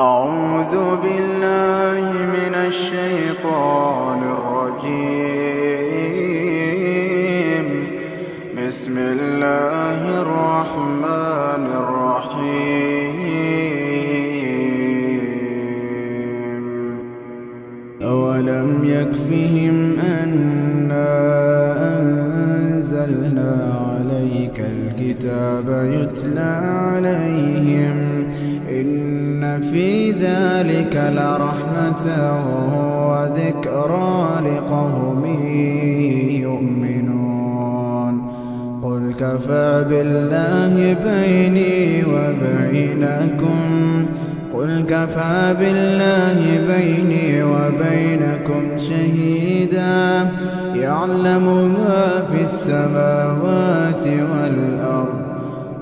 أعوذ بالله من الشيطان الرجيم. بسم الله الرحمن الرحيم. أولم يكفهم أنا أنزلنا عليك الكتاب يتلى عليهم. إن في ذلك لرحمة وذكرى لقوم يؤمنون قل كفى بالله بيني وبينكم قل كفى بالله بيني وبينكم شهيدا يعلم ما في السماوات والأرض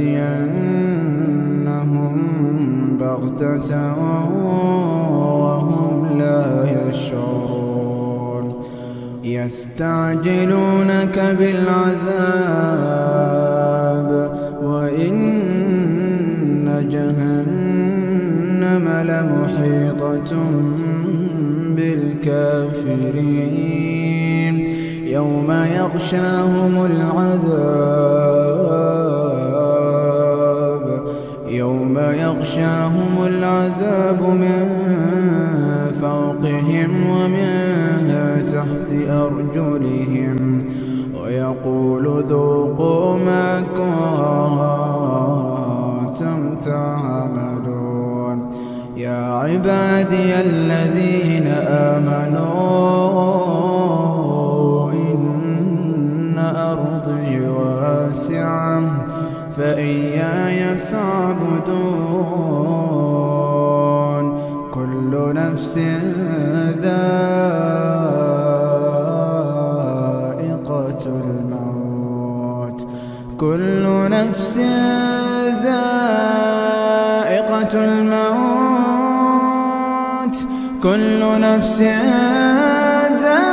ولا يأتينهم بغتة وهم لا يشعرون. يستعجلونك بالعذاب وإن جهنم لمحيطة بالكافرين. يوم يغشاهم العذاب يوم يغشاهم العذاب من فوقهم ومن تحت أرجلهم ويقول ذوقوا ما كنتم تعملون يا عبادي الذين آمنوا نفس ذائقة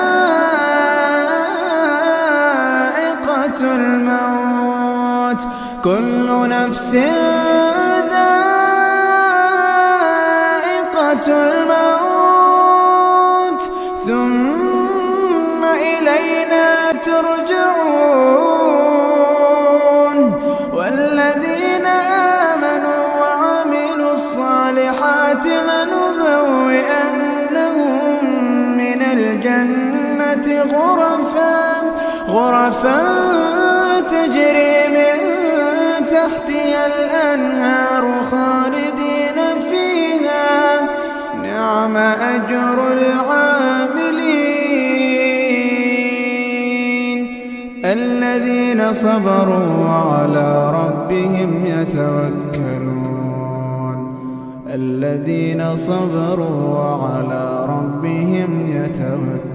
الموت. كل نفس ذائقة غرفا غرفا تجري من تحتها الأنهار خالدين فيها. نعم أجر العاملين الذين صبروا وعلى ربهم يتوكلون. الذين صبروا وعلى ربهم يتوكلون.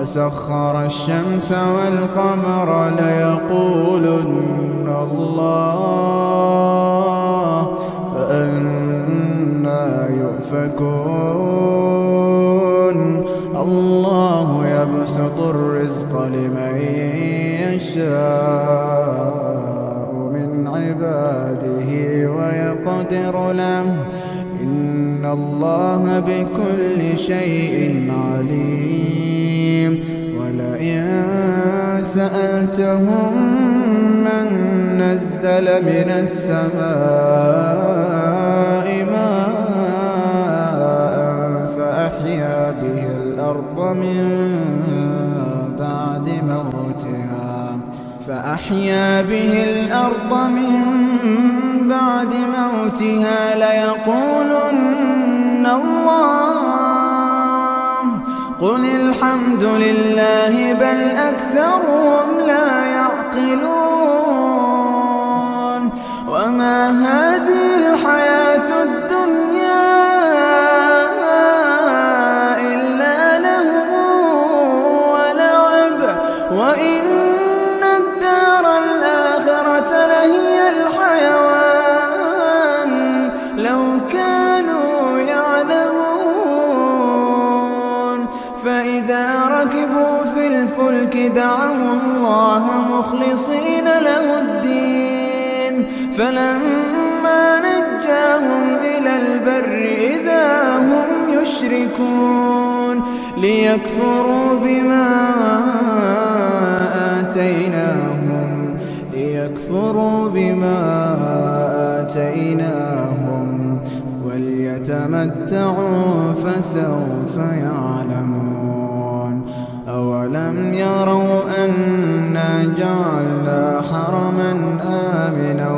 وسخر الشمس والقمر ليقولن الله فأنا يؤفكون. الله يبسط الرزق لمن يشاء من عباده ويقدر له. إن الله بكل شيء عليم. سألتهم من نزل من السماء ماء فأحيا به الأرض من بعد موتها. فأحيا به الأرض من بعد موتها ليقولن الله قل الحمد لله بل أكثرهم لا يعقلون الفلك دعوا الله مخلصين له الدين. فلما نجاهم إلى البر إذا هم يشركون ليكفروا بما آتيناهم ليكفروا بما آتيناهم وليتمتعوا فسوف يعلمون. أولم يروا أنا جعلنا حرما آمنا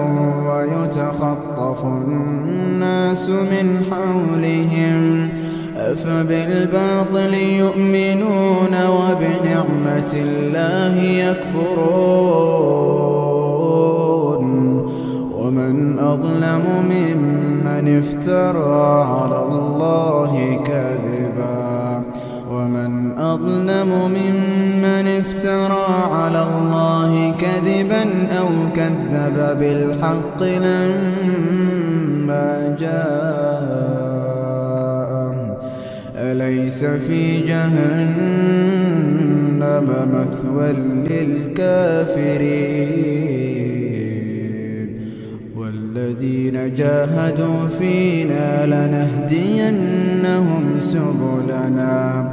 ويتخطف الناس من حولهم أفبالباطل يؤمنون وبنعمة الله يكفرون ومن أظلم ممن افترى على الله كذبا ومن أظلم ممن افترى على الله كذبا أو كذب بالحق لما جاء أليس في جهنم مثوى للكافرين؟ والذين جاهدوا فينا لنهدينهم سبلنا.